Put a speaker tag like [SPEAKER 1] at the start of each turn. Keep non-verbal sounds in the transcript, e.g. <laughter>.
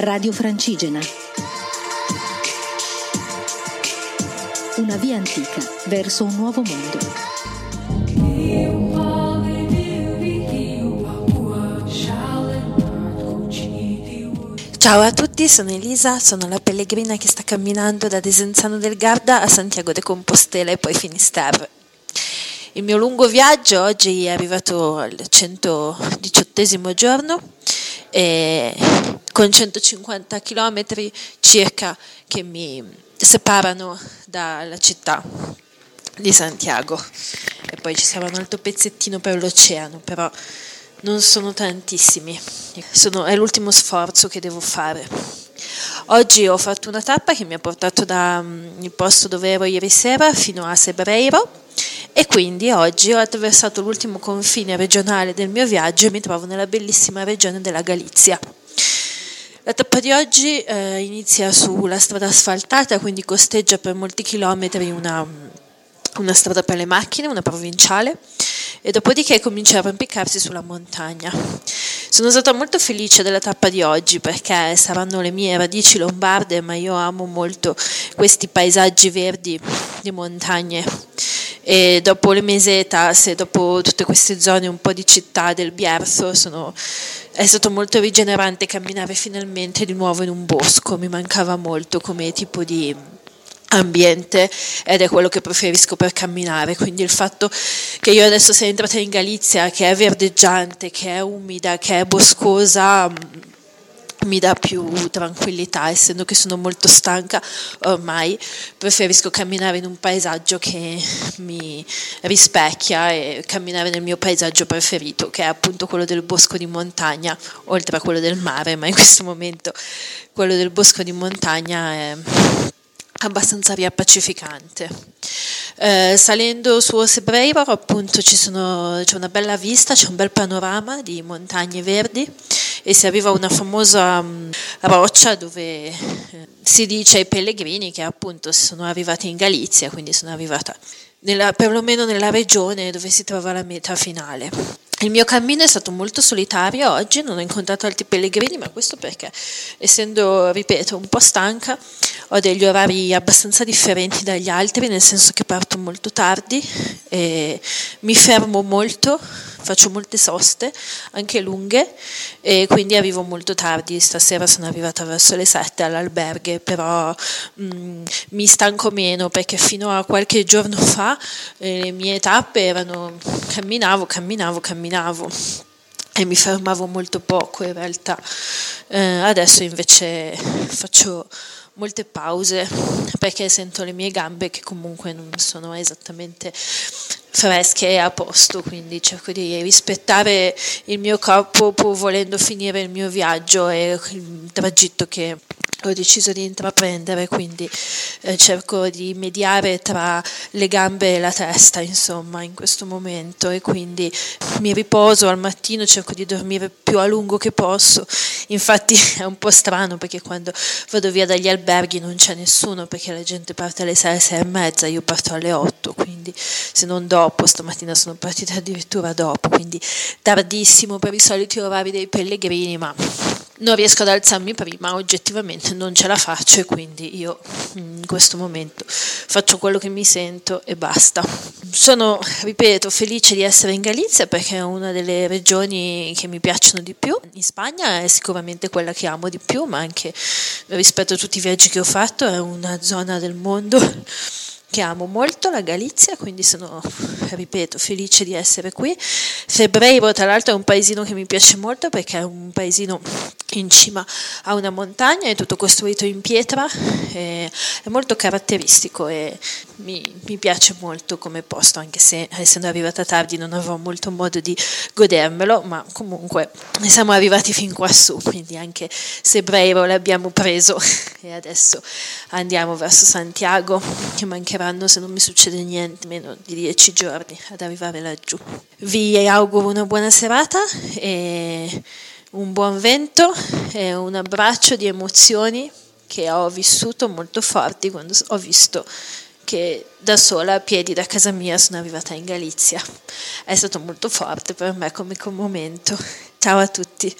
[SPEAKER 1] Radio Francigena. Una via antica verso un nuovo mondo.
[SPEAKER 2] Ciao a tutti, sono Elisa, sono la pellegrina che sta camminando da Desenzano del Garda a Santiago de Compostela e poi Finisterre. Il mio lungo viaggio oggi è arrivato al 118 giorno e con 150 km circa che mi separano dalla città di Santiago e poi ci sarà un altro pezzettino per l'oceano, però non sono tantissimi, sono, è l'ultimo sforzo che devo fare. Oggi ho fatto una tappa che mi ha portato dal mm, posto dove ero ieri sera fino a Sebreiro e quindi oggi ho attraversato l'ultimo confine regionale del mio viaggio e mi trovo nella bellissima regione della Galizia. La tappa di oggi eh, inizia sulla strada asfaltata, quindi costeggia per molti chilometri una, una strada per le macchine, una provinciale, e dopodiché comincia a arrampicarsi sulla montagna. Sono stata molto felice della tappa di oggi perché saranno le mie radici lombarde, ma io amo molto questi paesaggi verdi di montagne. E dopo le mesetas e dopo tutte queste zone un po' di città del Bierzo sono, è stato molto rigenerante camminare finalmente di nuovo in un bosco, mi mancava molto come tipo di ambiente ed è quello che preferisco per camminare. Quindi il fatto che io adesso sia entrata in Galizia che è verdeggiante che è umida che è boscosa mi dà più tranquillità, essendo che sono molto stanca ormai, preferisco camminare in un paesaggio che mi rispecchia e camminare nel mio paesaggio preferito, che è appunto quello del bosco di montagna, oltre a quello del mare, ma in questo momento quello del bosco di montagna è abbastanza riappacificante. Eh, salendo su Osebreiro appunto sono, c'è una bella vista, c'è un bel panorama di montagne verdi e si arriva a una famosa um, roccia dove eh, si dice ai pellegrini che appunto sono arrivati in Galizia, quindi sono arrivata nella, perlomeno nella regione dove si trova la meta finale. Il mio cammino è stato molto solitario oggi, non ho incontrato altri pellegrini, ma questo perché, essendo, ripeto, un po' stanca, ho degli orari abbastanza differenti dagli altri, nel senso che parto molto tardi e mi fermo molto, faccio molte soste, anche lunghe, e quindi arrivo molto tardi. Stasera sono arrivata verso le 7 all'alberghe, però mh, mi stanco meno perché fino a qualche giorno fa eh, le mie tappe erano camminavo, camminavo, camminavo camminavo e mi fermavo molto poco in realtà. Eh, adesso invece faccio molte pause perché sento le mie gambe che comunque non sono esattamente fresche e a posto, quindi cerco di rispettare il mio corpo pur volendo finire il mio viaggio e il tragitto che ho deciso di intraprendere, quindi eh, cerco di mediare tra le gambe e la testa, insomma, in questo momento e quindi mi riposo al mattino, cerco di dormire più a lungo che posso. Infatti è un po' strano perché quando vado via dagli alberghi non c'è nessuno perché la gente parte alle 6, 6 e mezza, io parto alle 8, quindi se non dopo, stamattina sono partita addirittura dopo, quindi tardissimo per i soliti orari dei pellegrini, ma non riesco ad alzarmi prima, oggettivamente non ce la faccio e quindi io in questo momento faccio quello che mi sento e basta. Sono, ripeto, felice di essere in Galizia perché è una delle regioni che mi piacciono di più. In Spagna è sicuramente quella che amo di più, ma anche rispetto a tutti i viaggi che ho fatto è una zona del mondo che amo molto, la Galizia, quindi sono, ripeto, felice di essere qui. Febreiro, tra l'altro, è un paesino che mi piace molto perché è un paesino in cima a una montagna, è tutto costruito in pietra, è, molto caratteristico e mi, mi, piace molto come posto, anche se essendo arrivata tardi non avrò molto modo di godermelo, ma comunque siamo arrivati fin quassù, quindi anche Sebreiro l'abbiamo preso <laughs> e adesso andiamo verso Santiago, che mancheranno, se non mi succede niente, meno di dieci giorni ad arrivare laggiù. Vi auguro una buona serata e un buon vento e un abbraccio di emozioni che ho vissuto molto forti quando ho visto che da sola a piedi da casa mia sono arrivata in Galizia. È stato molto forte per me come momento. Ciao a tutti.